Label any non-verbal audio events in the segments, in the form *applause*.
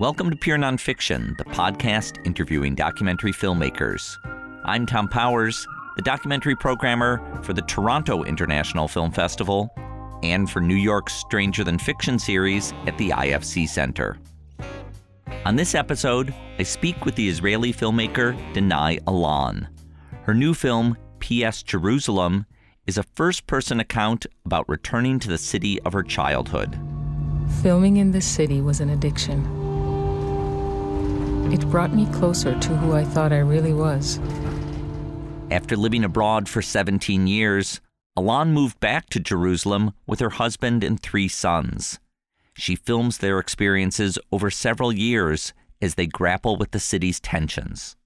Welcome to Pure Nonfiction, the podcast interviewing documentary filmmakers. I'm Tom Powers, the documentary programmer for the Toronto International Film Festival and for New York's Stranger Than Fiction series at the IFC Center. On this episode, I speak with the Israeli filmmaker Danae Elon. Her new film, P.S. Jerusalem, is a first person account about returning to the city of her childhood. Filming in this city was an addiction. It brought me closer to who I thought I really was. After living abroad for 17 years, Elon moved back to Jerusalem with her husband and three sons. She films their experiences over several years as they grapple with the city's tensions.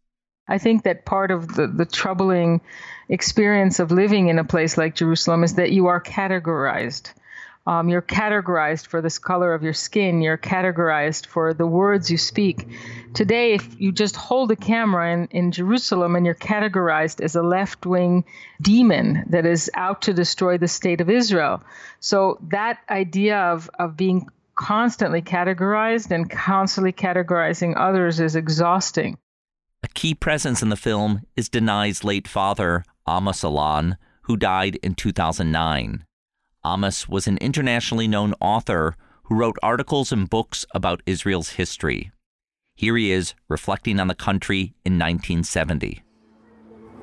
I think that part of the, the troubling experience of living in a place like Jerusalem is that you are categorized. Um, you're categorized for this color of your skin. You're categorized for the words you speak. Today, if you just hold a camera in, in Jerusalem and you're categorized as a left wing demon that is out to destroy the state of Israel. So that idea of, of being constantly categorized and constantly categorizing others is exhausting. A key presence in the film is Danae's late father, Amos Elon, who died in 2009. Amos was an internationally known author who wrote articles and books about Israel's history. Here he is reflecting on the country in 1970.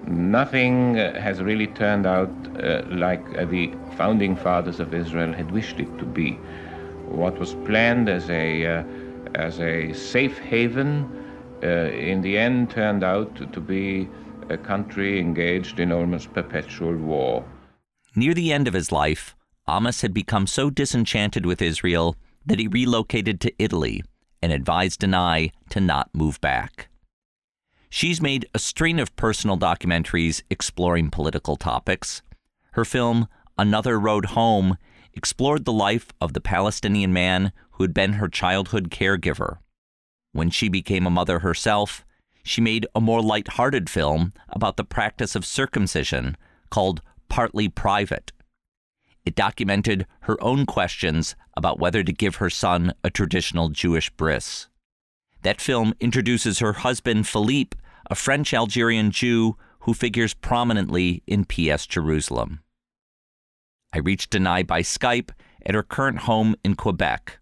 Nothing has really turned out uh, like uh, the founding fathers of Israel had wished it to be. What was planned as a, uh, as a safe haven uh, in the end turned out to be a country engaged in almost perpetual war. Near the end of his life, Amos had become so disenchanted with Israel that he relocated to Italy and advised Danae to not move back. She's made a string of personal documentaries exploring political topics. Her film, Another Road Home, explored the life of the Palestinian man who had been her childhood caregiver. When she became a mother herself, she made a more light-hearted film about the practice of circumcision called Partly Private. It documented her own questions about whether to give her son a traditional Jewish bris. That film introduces her husband, Philippe, a French Algerian Jew who figures prominently in P.S. Jerusalem. I reached Danae by Skype at her current home in Quebec.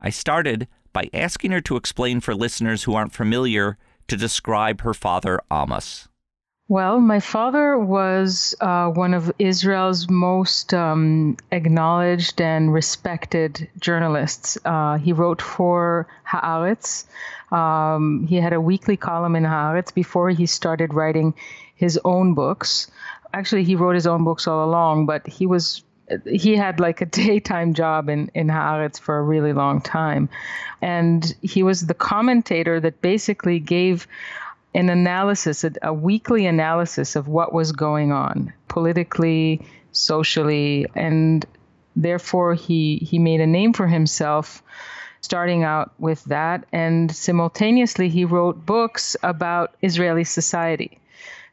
I started by asking her to explain for listeners who aren't familiar to describe her father, Amos. Well, my father was uh, one of Israel's most um, acknowledged and respected journalists. Uh, he wrote for Haaretz. Um, he had a weekly column in Haaretz before he started writing his own books. Actually, he wrote his own books all along, but he was he had like a *laughs* daytime job in in Haaretz for a really long time, and he was the commentator that basically gave an analysis, a, a weekly analysis of what was going on politically, socially, and therefore he he made a name for himself starting out with that. And simultaneously he wrote books about Israeli society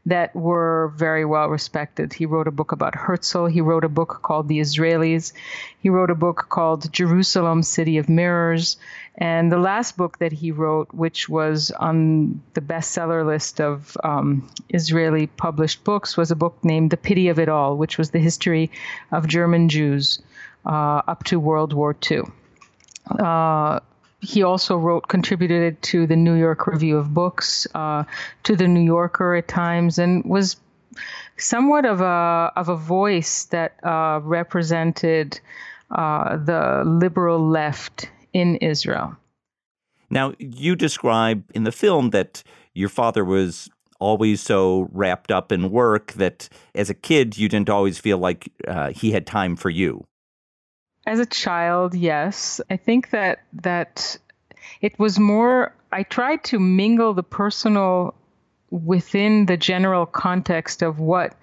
that were very well respected. He wrote a book about Herzl. He wrote a book called The Israelis. He wrote a book called Jerusalem, City of Mirrors. And the last book that he wrote, which was on the bestseller list of um, Israeli published books, was a book named The Pity of It All, which was the history of German Jews uh, up to World War II. Uh, he also wrote, contributed to the New York Review of Books, uh, to the New Yorker at times, and was somewhat of a of a voice that uh, represented uh, the liberal left in Israel. Now, you describe in the film that your father was always so wrapped up in work that as a kid you didn't always feel like uh, he had time for you. As a child, yes. I think that that it was more I tried to mingle the personal within the general context of what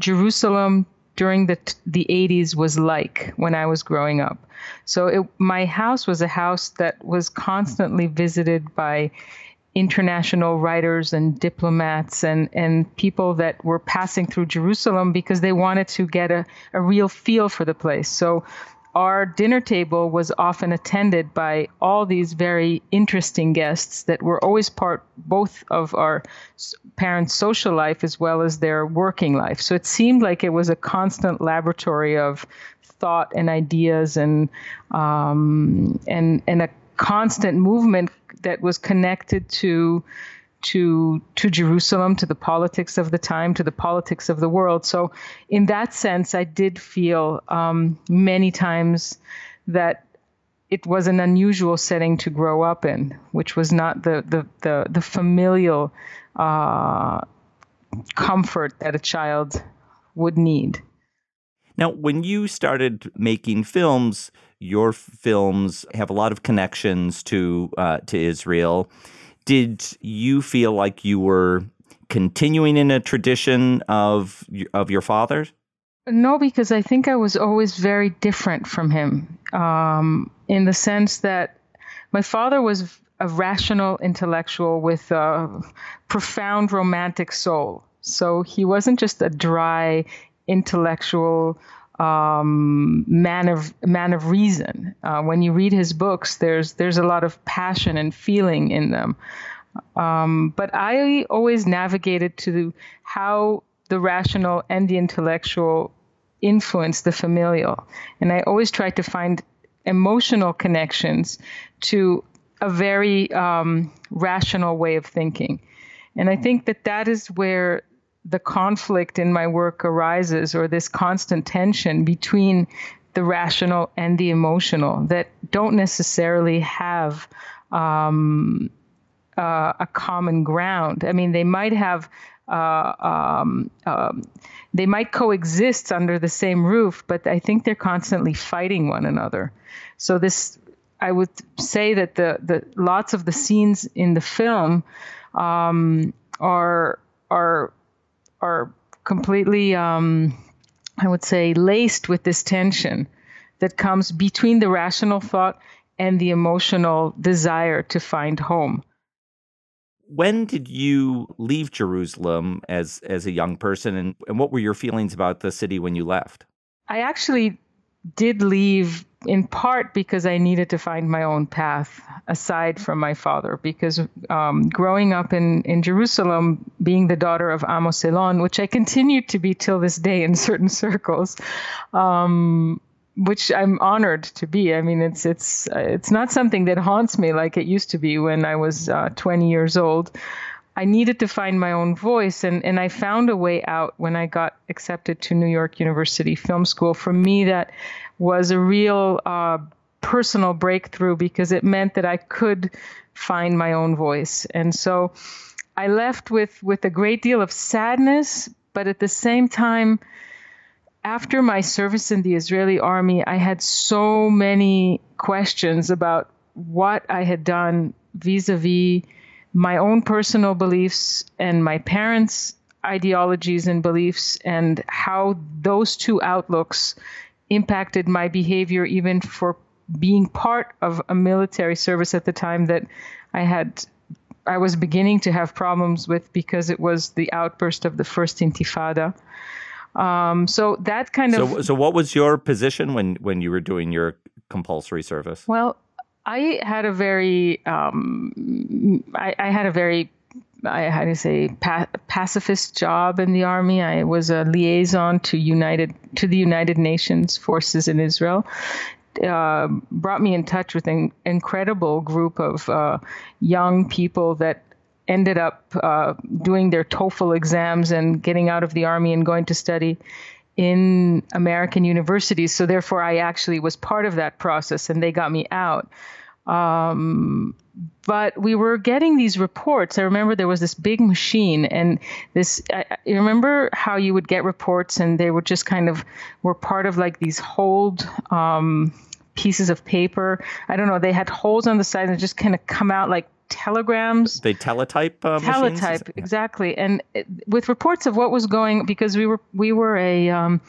Jerusalem during the the 80s was like when I was growing up. So it, my house was a house that was constantly visited by international writers and diplomats and, and people that were passing through Jerusalem because they wanted to get a, a real feel for the place. So our dinner table was often attended by all these very interesting guests that were always part both of our parents' social life as well as their working life. So it seemed like it was a constant laboratory of thought and ideas and um, and and a constant movement that was connected to to to Jerusalem, to the politics of the time, to the politics of the world. So, in that sense, I did feel um, many times that it was an unusual setting to grow up in, which was not the the the, the familial uh, comfort that a child would need. Now, when you started making films, your films have a lot of connections to uh, to Israel did you feel like you were continuing in a tradition of of your father? No, because I think I was always very different from him, um, in the sense that my father was a rational intellectual with a profound romantic soul. So he wasn't just a dry intellectual um, man of man of reason. Uh, when you read his books, there's there's a lot of passion and feeling in them. Um, but I always navigated to how the rational and the intellectual influence the familial, and I always tried to find emotional connections to a very um, rational way of thinking. And I think that that is where the conflict in my work arises or this constant tension between the rational and the emotional that don't necessarily have um, uh, a common ground. I mean, they might have. Uh, um, um, they might coexist under the same roof, but I think they're constantly fighting one another. So this, I would say that the the lots of the scenes in the film um, are are are completely, um, I would say, laced with this tension that comes between the rational thought and the emotional desire to find home. When did you leave Jerusalem as as a young person, and, and what were your feelings about the city when you left? I actually did leave in part because I needed to find my own path aside from my father. Because um, growing up in, in Jerusalem, being the daughter of Amos Elon, which I continue to be till this day in *laughs* certain circles, um, which I'm honored to be. I mean, it's it's it's not something that haunts me like it used to be when I was uh, 20 years old. I needed to find my own voice, and, and I found a way out when I got accepted to New York University Film School. For me, that was a real uh, personal breakthrough because it meant that I could find my own voice. And so I left with, with a great deal of sadness, but at the same time, after my service in the Israeli army, I had so many questions about what I had done vis a vis my own personal beliefs and my parents' ideologies and beliefs, and how those two outlooks impacted my behavior, even for being part of a military service at the time that I had. I was beginning to have problems with because it was the outburst of the first Intifada. Um, so that kind of. So, so what was your position when when you were doing your compulsory service? Well, I had a very, um, I, I, had a very, I had to say, pa- pacifist job in the army. I was a liaison to United to the United Nations forces in Israel. Uh, brought me in touch with an incredible group of uh, young people that ended up uh, doing their TOEFL exams and getting out of the army and going to study in American universities. So therefore, I actually was part of that process, and they got me out. Um, but we were getting these reports. I remember there was this big machine, and this. I, you remember how you would get reports, and they would just kind of were part of like these hold. Um, pieces of paper. I don't know. They had holes on the side and just kind of come out like telegrams. They teletype uh, teletype exactly, and it, with reports of what was going because we were we were a um,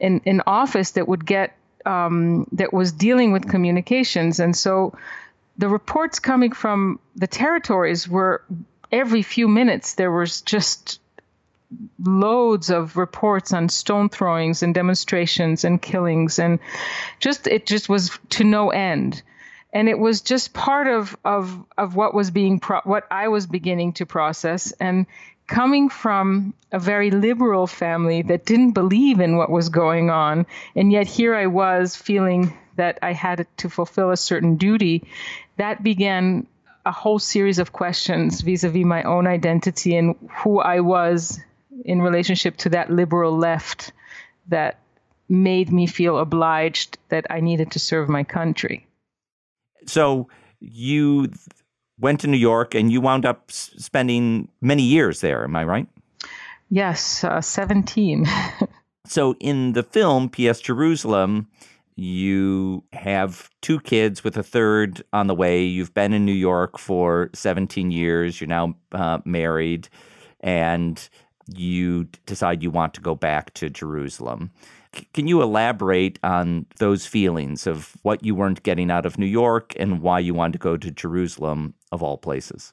an, an office that would get um, that was dealing with communications, and so the reports coming from the territories were every few minutes there was just loads of reports on stone throwings and demonstrations and killings and just it just was to no end. And it was just part of of of what was being pro- what I was beginning to process and coming from a very liberal family that didn't believe in what was going on and yet here I was feeling that I had to fulfill a certain duty that began a whole series of questions vis-a-vis my own identity and who I was in relationship to that liberal left that made me feel obliged that I needed to serve my country. So you went to New York and you wound up spending many years there, am I right? Yes, uh, 17. *laughs* so in the film P.S. Jerusalem, you have two kids with a third on the way. You've been in New York for 17 years. You're now uh, married. And you decide you want to go back to Jerusalem. C- can you elaborate on those feelings of what you weren't getting out of New York and why you wanted to go to Jerusalem, of all places?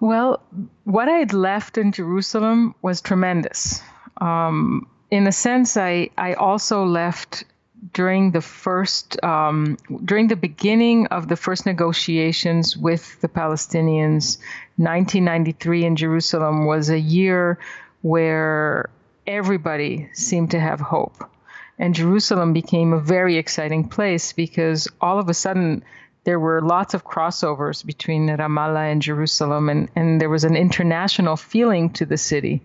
Well, what I had left in Jerusalem was tremendous. Um, in a sense, I, I also left during the first um, during the beginning of the first negotiations with the Palestinians, 1993 in Jerusalem was a year where everybody seemed to have hope. And Jerusalem became a very exciting place because all of a sudden there were lots of crossovers between Ramallah and Jerusalem, and, and there was an international feeling to the city.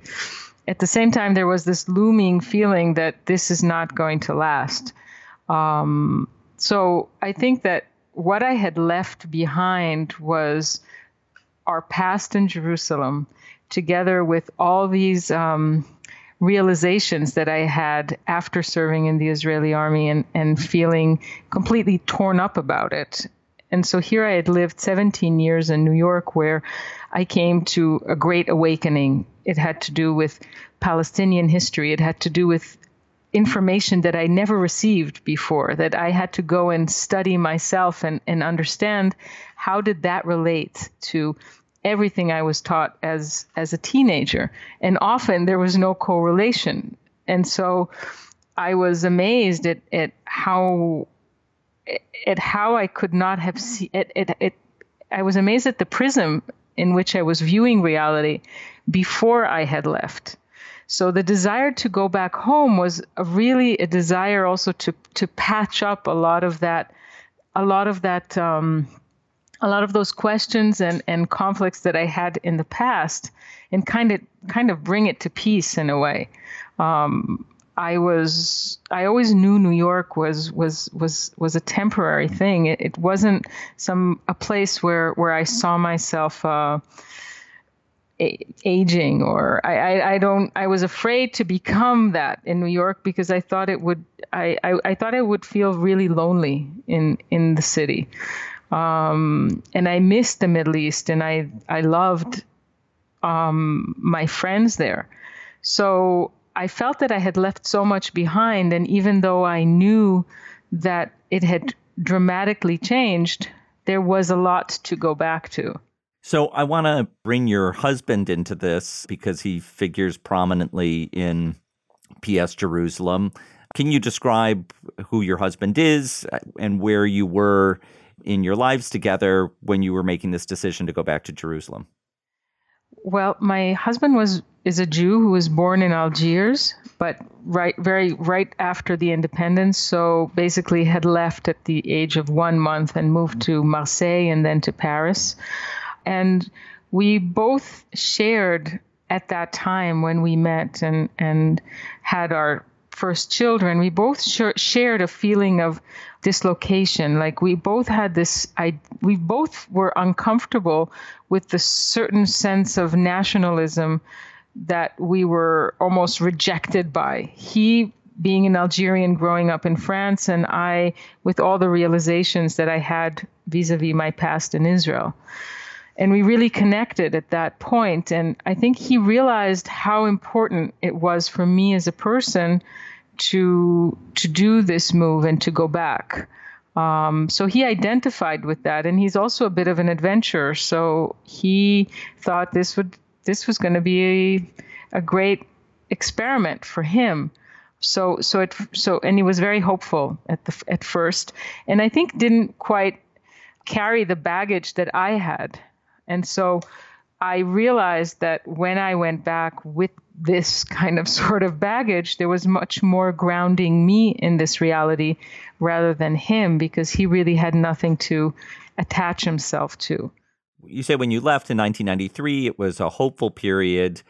At the same time, there was this looming feeling that this is not going to last. Um, so I think that what I had left behind was our past in Jerusalem together with all these um, realizations that I had after serving in the Israeli army and, and feeling completely torn up about it. And so here I had lived 17 years in New York where I came to a great awakening. It had to do with Palestinian history, it had to do with information that I never received before, that I had to go and study myself and, and understand how did that relate to everything I was taught as as a teenager, and often there was no correlation. And so I was amazed at, at how at how I could not have seen it, it, it. I was amazed at the prism in which I was viewing reality before I had left. So the desire to go back home was a really a desire also to to patch up a lot of that, a lot of that um, a lot of those questions and, and conflicts that I had in the past and kind of kind of bring it to peace in a way. Um, I was I always knew New York was was was was a temporary thing. It, it wasn't some a place where where I saw myself uh, aging or I, I, I don't I was afraid to become that in New York because I thought it would I, I, I thought I would feel really lonely in in the city. Um, and I missed the Middle East, and I I loved um, my friends there. So I felt that I had left so much behind, and even though I knew that it had dramatically changed, there was a lot to go back to. So I want to bring your husband into this because he figures prominently in PS Jerusalem. Can you describe who your husband is uh, and where you were in your lives together when you were making this decision to go back to Jerusalem? Well, my husband was is a Jew who was born in Algiers, but right very right after the independence, so basically had left at the age of 1 month and moved to Marseille and then to Paris. And we both shared at that time when we met and and had our first children, we both sh- shared a feeling of dislocation. Like we both had this, I, we both were uncomfortable with the certain sense of nationalism that we were almost rejected by. He being an Algerian growing up in France, and I with all the realizations that I had vis a vis my past in Israel. And we really connected at that point. And I think he realized how important it was for me as a person to to do this move and to go back. Um, so he identified with that, and he's also a bit of an adventurer. So he thought this would this was going to be a, a great experiment for him. So so it so and he was very hopeful at the at first, and I think didn't quite carry the baggage that I had, and so I realized that when I went back with this kind of *laughs* sort of baggage, there was much more grounding me in this reality rather than him because he really had nothing to attach himself to. You say when you left in 1993, it was a hopeful period.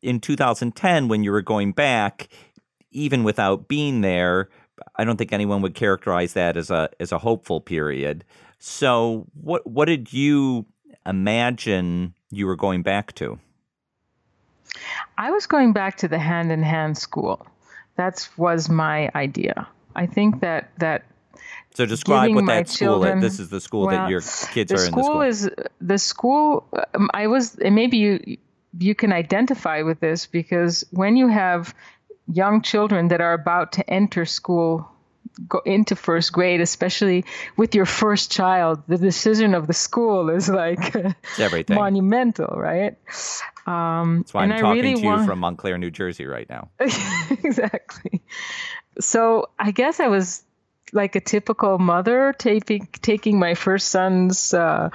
In 2010, when you were going back, even without being there, I don't think anyone would characterize that as a as a hopeful period. So, what what did you imagine you were going back to? I was going back to the hand in hand school. That was my idea. I think that that so describe what that school children. This is the school well, that your kids are in. The school is the school. Um, I was, and maybe you you can identify with this because when you have young children that are about to enter school go into first grade, especially with your first child, the decision of the school is like everything monumental, right? Um, That's why I'm talking really to you want... from Montclair, New Jersey, right now. *laughs* exactly. So I guess I was like a typical mother taking taking my first son's uh,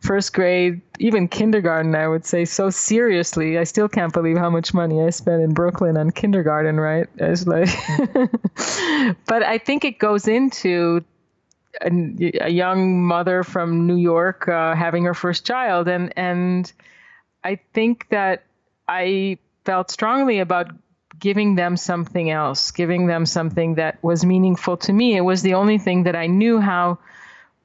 first grade, even kindergarten, I would say, so seriously. I still can't believe how much money I spent in Brooklyn on kindergarten, right? It's like, *laughs* but I think it goes into a, a young mother from New York uh, having her first child, and and I think that I felt strongly about giving them something else, giving them something that was meaningful to me. It was the only thing that I knew how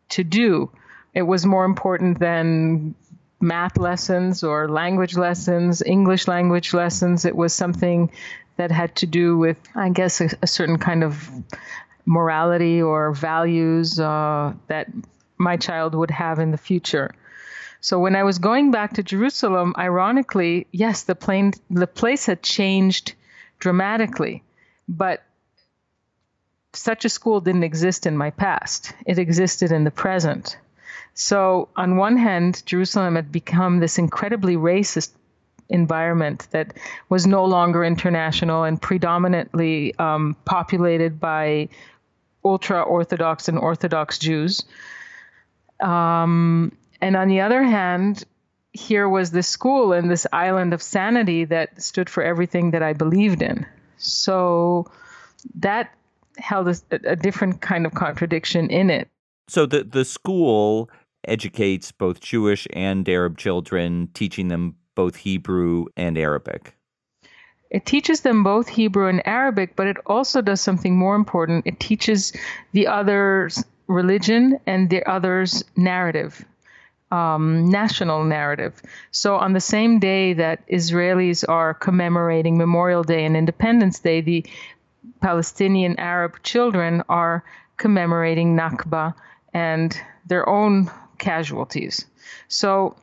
to do. It was more important than math lessons or language lessons, English language lessons. It was something that had to do with, I guess, a, a certain kind of morality or values uh, that my child would have in the future. So when I was going back to Jerusalem, ironically, yes, the plane, the place had changed dramatically, but such a school didn't exist in my past. It existed in the present. So, on one hand, Jerusalem had become this incredibly racist environment that was no longer international and predominantly um, populated by ultra Orthodox and Orthodox Jews. Um, and on the other hand, here was this school and this island of sanity that stood for everything that I believed in. So that held a, a different kind of contradiction in it. So the the school educates both Jewish and Arab children, teaching them both Hebrew and Arabic. It teaches them both Hebrew and Arabic, but it also does something more important. It teaches the other's religion and the other's narrative, um, national narrative. So, on the same day that Israelis are commemorating Memorial Day and Independence Day, the Palestinian Arab children are commemorating Nakba and their own casualties. So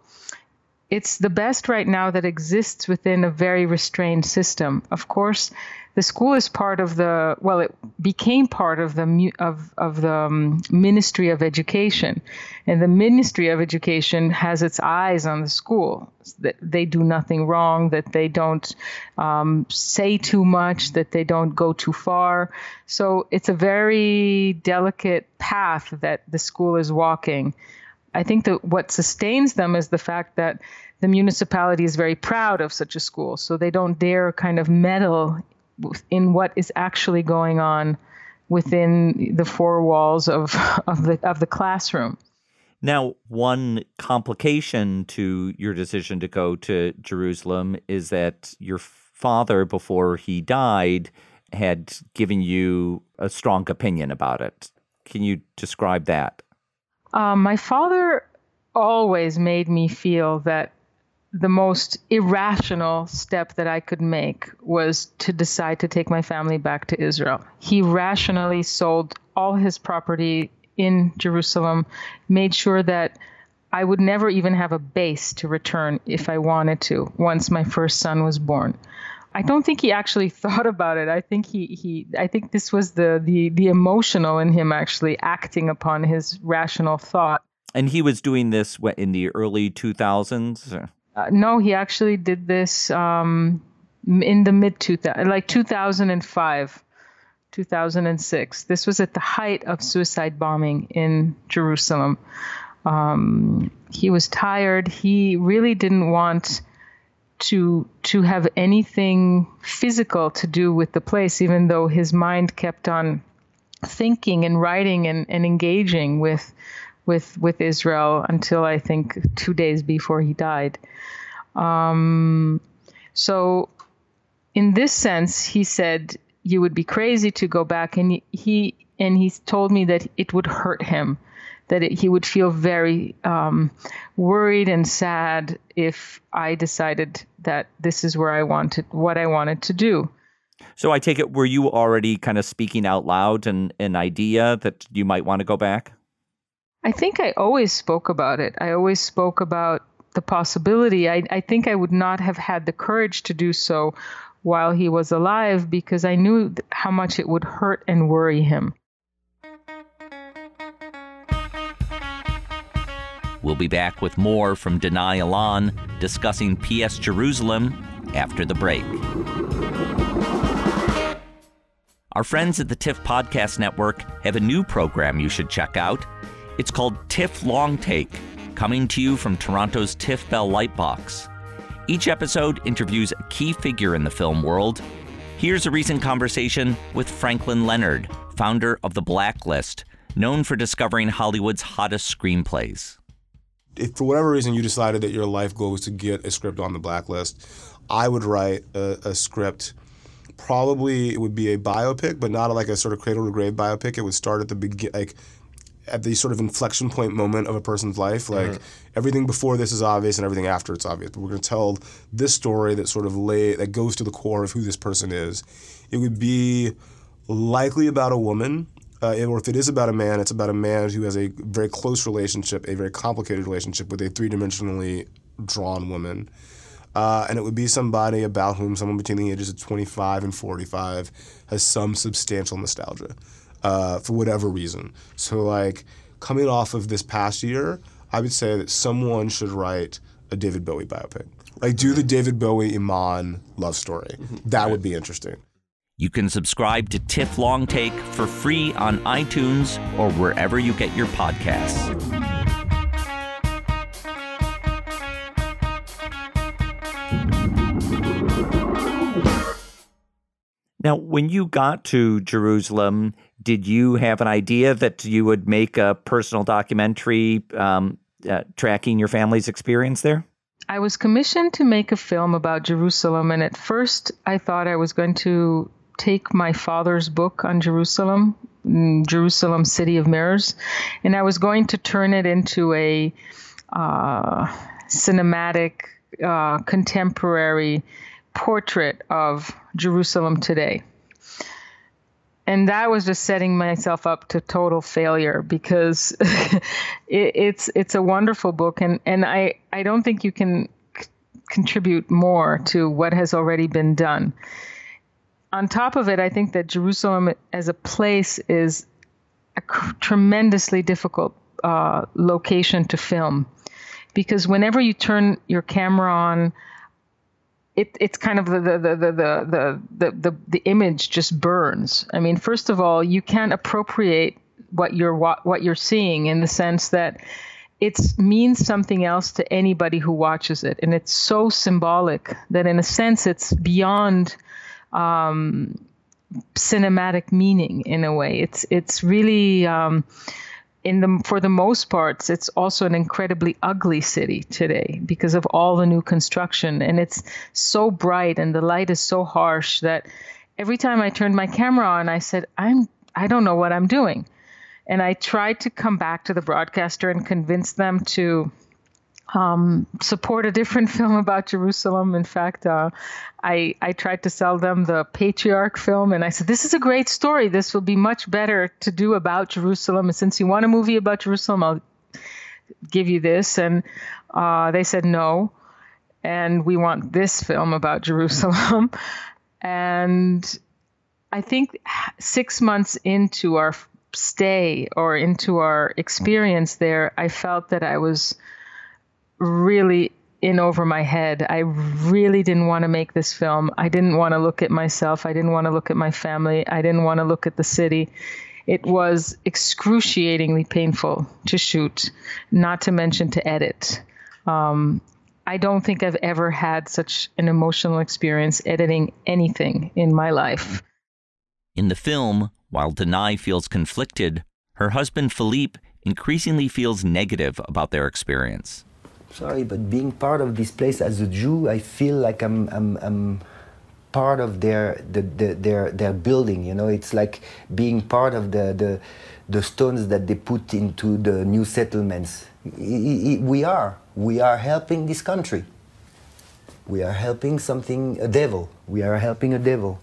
it's the best right now that exists within a very restrained system. Of course, the school is part of the well, it became part of the of of the um, Ministry of Education, and the Ministry of Education has its eyes on the school that they do nothing wrong, that they don't um, say too much, that they don't go too far. So it's a very delicate path that the school is walking. I think that what sustains them is the fact that the municipality is very proud of such a school, so they don't dare kind of meddle in what is actually going on within the four walls of, *laughs* of the of the classroom. Now, one complication to your decision to go to Jerusalem is that your father, before he died, had given you a strong opinion about it. Can you describe that? Um, my father always made me feel that the most irrational step that I could make was to decide to take my family back to Israel. He rationally sold all his property in Jerusalem, made sure that I would never even have a base to return if I wanted to once my first son was born. I don't think he actually *laughs* thought about it. I think he, he I think this was the, the the emotional in him actually acting upon his rational thought. And he was doing this in the early 2000s? Uh, no, he actually did this um, in the mid 2000, like 2005, 2006. This was at the height of suicide bombing in Jerusalem. Um, he was tired. He really didn't want to to have anything physical to do with the place, even though his mind kept on thinking and writing and, and engaging with with with Israel until I think two days before he died. Um, so, in this sense, he said you would be crazy to go back, and he and he told me that it would hurt him, that it, he would feel very um, worried and sad if I decided that this is where I wanted what I wanted to do. So I take it, were you already kind of speaking out loud and an idea that you might want to go back? I think I always spoke about it. I always spoke about the possibility. I, I think I would not have had the courage to do so while he was alive because I knew how much it would hurt and worry him. We'll be back with more from Danae Elon discussing PS Jerusalem after the break. Our friends at the TIFF Podcast Network have a new program you should check out. It's called TIFF Long Take, coming to you from Toronto's TIFF Bell Lightbox. Each episode interviews a key figure in the film world. Here's a recent conversation with Franklin Leonard, founder of The Blacklist, known for discovering Hollywood's hottest screenplays. If for whatever reason you decided that your life goal was to get a script on the blacklist, I would write a, a script probably it would be a biopic, but not like a sort of cradle to grave biopic. It would start at the begin, like at the sort of inflection point moment of a person's life. Like mm-hmm. everything before this is obvious and everything after it's obvious. But we're going to tell this story that sort of lay that goes to the core of who this person is. It would be likely about a woman. Uh, or if it is about a man, it's about a man who has a very close relationship, a very complicated relationship with a three dimensionally drawn woman. Uh, and it would be somebody about whom someone between the ages of 25 and 45 has some substantial nostalgia uh, for whatever reason. So, like, coming off of this past year, I would say that someone should write a David Bowie biopic. Like, do the David Bowie Iman love story. Mm-hmm. That would be interesting. You can subscribe to TIFF Long Take for free on iTunes or wherever you get your podcasts. Now, when you got to Jerusalem, did you have an idea that you would make a personal documentary um, uh, tracking your family's experience there? I was commissioned to make a film about Jerusalem, and at first I thought I was going to take my father's book on Jerusalem, mm, Jerusalem City of Mirrors, and I was going to turn it into a uh, cinematic, uh, contemporary portrait of Jerusalem today and that was just setting myself up to total failure because *laughs* it, it's it's a wonderful book and and I I don't think you can c- contribute more to what has already been done. On top of it, I think that Jerusalem as a place is a tremendously difficult uh, location to film because whenever you turn your camera on it, it's kind of the the, the the the the the the image just burns. I mean, first of all, you can't appropriate what you're what you're seeing in the sense that it means something else to anybody who watches it, and it's so symbolic that, in a sense, it's beyond um, cinematic meaning. In a way, it's it's really. Um, in the for the most parts, it's also an incredibly ugly city today because of all the new construction, and it's so bright and the light is so harsh that every time I turned my camera on, I said, "I'm I don't know what I'm doing," and I tried to come back to the broadcaster and convince them to um, support a different *laughs* film about Jerusalem. In fact, uh, I I tried to sell them the Patriarch film, and I said, "This is a great story. This will be much better to do about Jerusalem. And since you want a movie about Jerusalem, I'll give you this." And uh, they said no, and we want this film about *laughs* Jerusalem. and I think six months into our stay or into our experience there, I felt that I was really in over my head. I really didn't want to make this film. I didn't want to look at myself. I didn't want to look at my family. I didn't want to look at the city. It was excruciatingly painful to shoot, not to mention to edit. Um, I don't think I've ever had such an emotional experience editing anything in my life. In the film, while Danae feels conflicted, her husband Philippe increasingly feels negative about their experience. Sorry, but being part of this place as a Jew, I feel like I'm, I'm, I'm part of their, the, the, their, their building. You know, it's like being part of the, the, the stones that they put into the new settlements. We are. We are helping this country. We are helping something, a devil. We are helping a devil.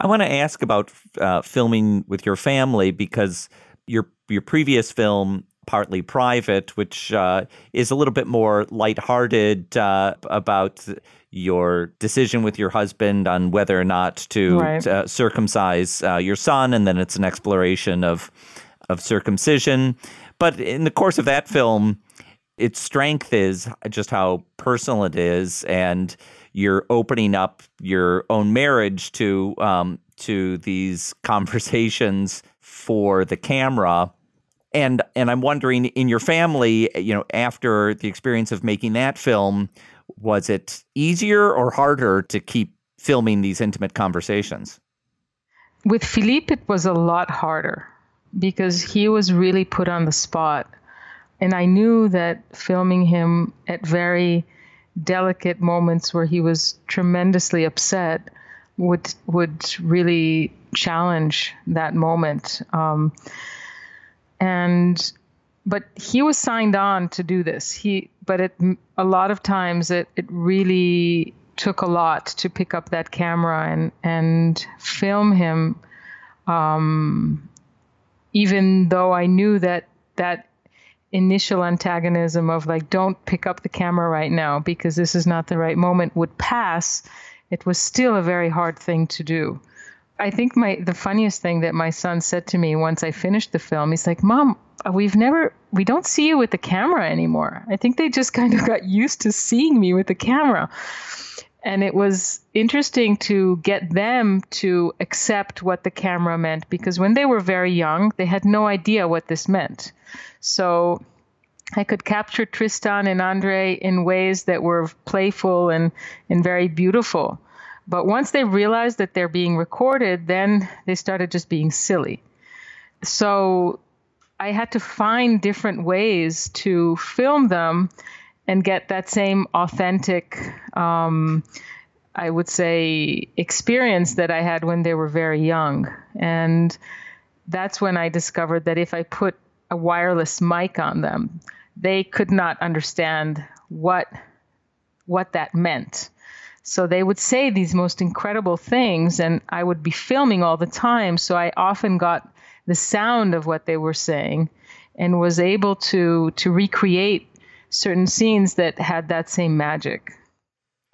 I want to ask about uh, filming with your family because your your previous film partly private, which uh, is a little bit more lighthearted uh, about your decision with your husband on whether or not to right. uh, circumcise uh, your son, and then it's an exploration of of circumcision. But in the course of that film, its strength is just how personal it is, and you're opening up your own marriage to um, to these *laughs* conversations for the camera. And and I'm wondering in your family, you know, after the experience of making that film, was it easier or harder to keep filming these intimate conversations? With Philippe, it was a lot harder because he was really put on the spot. And I knew that filming him at very delicate moments where he was tremendously upset would would really challenge that moment. Um, and but he was signed on to do this. He but it a lot of times it it really took a lot to pick up that camera and and film him. Um, even though I knew that that initial antagonism of like don't pick up the camera right now because this is not the right moment would pass it was still a very hard thing to do i think my the funniest thing that my son said to me once i finished the film he's like mom we've never we don't see you with the camera anymore i think they just *laughs* kind of got used to seeing me with the camera and it was interesting to get them to accept what the camera meant because when they were very young, they had no idea what this meant. So I could capture Tristan and Andre in ways that were playful and, and very beautiful. But once they realized that they're being recorded, then they started just being silly. So I had to find different ways to film them and get that same authentic, um, I would say, experience that I had when they were very young. And that's when I discovered that if I put a wireless mic on them, they could not understand what what that meant. So they would say these most incredible things, and I would be filming all the time. So I often got the sound of what they were saying and was able to to recreate certain scenes that had that same magic.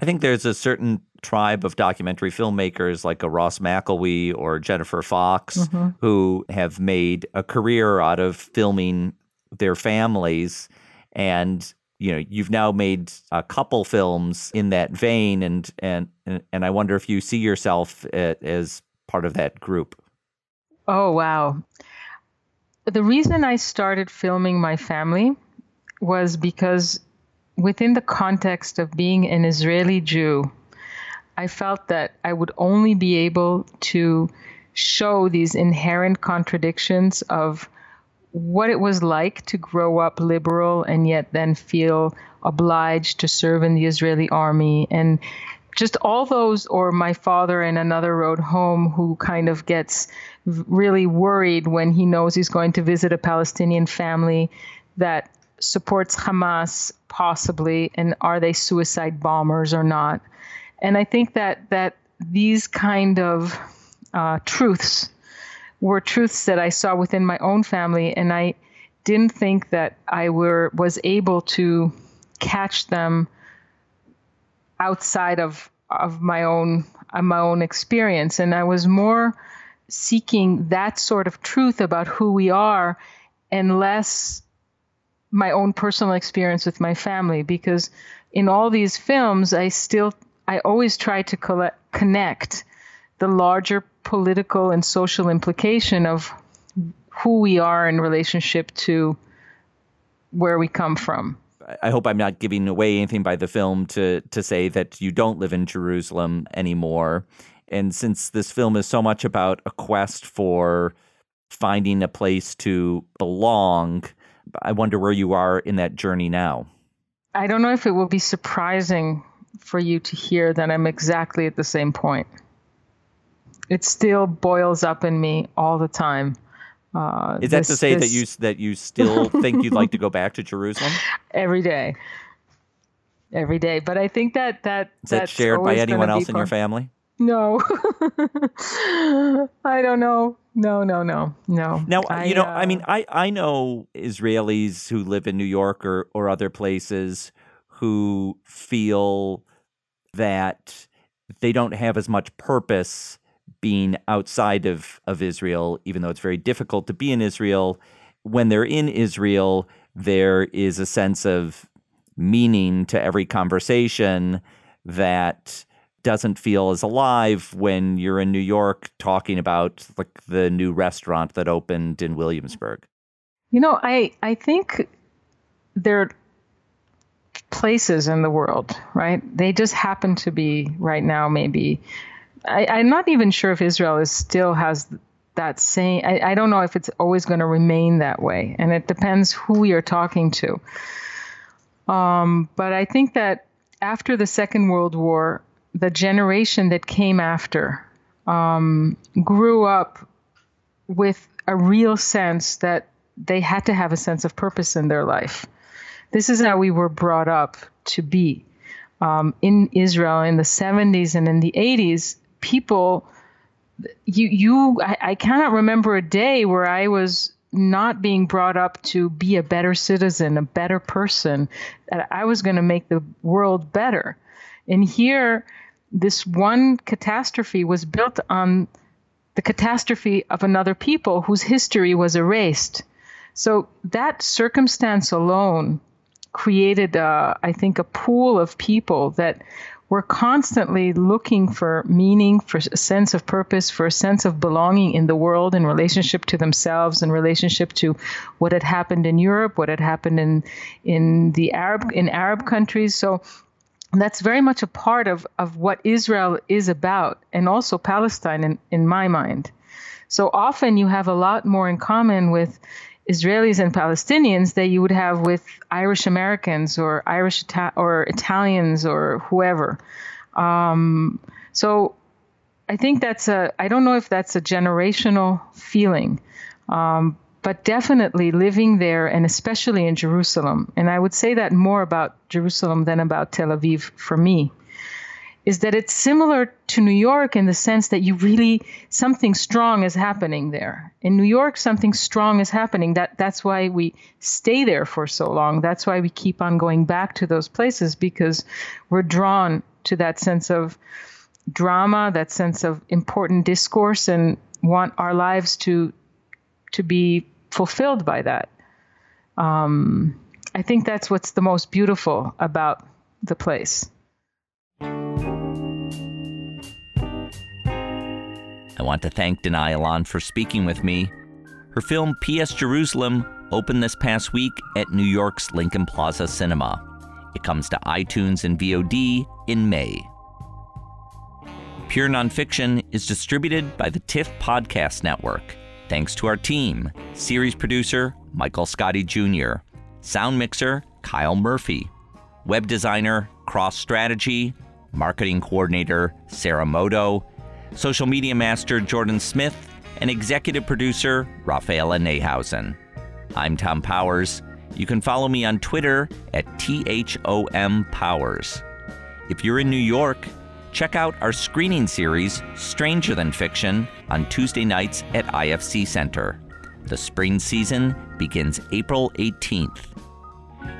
I think there's a certain tribe of documentary filmmakers like a Ross McElwee or Jennifer Fox mm-hmm. who have made a career out of filming their families and you know you've now made a couple films in that vein and and and I wonder if you see yourself as part of that group. Oh wow. The reason I started filming my family was because within the context of being an Israeli Jew, I felt that I would only be able to show these inherent contradictions of what it was like to grow up liberal and yet then feel obliged to serve in the Israeli army and just all those or my father in another road home who kind of gets really worried when he knows he's going to visit a Palestinian family that supports Hamas possibly, and are they suicide bombers or not? And I think that that these kind of uh, truths were truths that I saw within my own family, and I didn't think that I were was able to catch them outside of of my own my own experience, and I was more seeking that sort of truth about who we are and less my own personal experience with my family because in all these films, I still, I always try to collect, connect the larger political and social implication of who we are in relationship to where we come from. I hope I'm not giving away anything by the film to to say that you don't live in Jerusalem anymore. And since this film is so much about a quest for finding a place to belong, I wonder where you are in that journey now. I don't know if it will be surprising for you to hear that I'm exactly at the same point. It still boils up in me all the time. Uh, Is that this, to say this... that you that you still *laughs* think you'd like to go back to Jerusalem every day, every day? But I think that that is that shared by anyone else in your family? No, *laughs* I don't know. No, no, no, no. Now, I, you know, uh, I mean, I, I know Israelis who live in New York or, or other places who feel that they don't have as much purpose being outside of, of Israel, even though it's very difficult to be in Israel. When they're in Israel, there is a sense of meaning to every conversation that doesn't feel as alive when you're in New York talking about like the new restaurant that opened in Williamsburg? You know, I I think there are places in the world, right? They just happen to be right now maybe I, I'm not even sure if Israel is still has that same I, I don't know if it's always going to remain that way. And it depends who you're talking to. Um, but I think that after the Second World War, the generation that came after um, grew up with a real sense that they had to have a sense of purpose in their life. This is how we were brought up to be. Um, in Israel in the 70s and in the 80s, people, you, you, I, I cannot remember a day where I was not being brought up to be a better citizen, a better person, that I was going to make the world better. And here, this one catastrophe was built on the catastrophe of another people whose history was erased. So that circumstance alone created, uh, I think, a pool of people that were constantly looking for meaning, for a sense of purpose, for a sense of belonging in the world in relationship to themselves, in relationship to what had happened in Europe, what had happened in in the Arab in Arab countries. So that's very much a part of, of what Israel is about, and also Palestine in, in my mind. So often you have a lot more in common with Israelis and Palestinians that you would have with Irish Americans or Irish Ita- or Italians or whoever. Um, so I think that's a, I don't know if that's a generational feeling, um, but definitely living there and especially in Jerusalem, and I would say that more about Jerusalem than about Tel Aviv for me, is that it's similar to New York in the sense that you really something strong is happening there. In New York, something strong is happening. That that's why we stay there for so long. That's why we keep on going back to those places because we're drawn to that sense of drama, that sense of important discourse, and want our lives to to be fulfilled by that. Um, I think that's what's the most beautiful about the place. I want to thank Danae Elon for speaking with me. Her film P.S. Jerusalem opened this past week at New York's Lincoln Plaza Cinema. It comes to iTunes and VOD in May. Pure Nonfiction is distributed by the TIFF Podcast Network. Thanks to our team series producer Michael Scotty Jr., sound mixer Kyle Murphy, web designer Cross Strategy, marketing coordinator Sarah Moto, social media master Jordan Smith, and executive producer Raphaela Neihausen. I'm Thom Powers. You can follow me on Twitter at THOM Powers. If you're in New York, Check out our screening series, Stranger Than Fiction, on Tuesday nights at IFC Center. The spring season begins April 18th.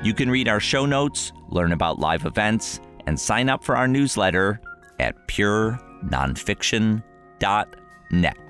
You can read our show notes, learn about live events, and sign up for our newsletter at purenonfiction.net.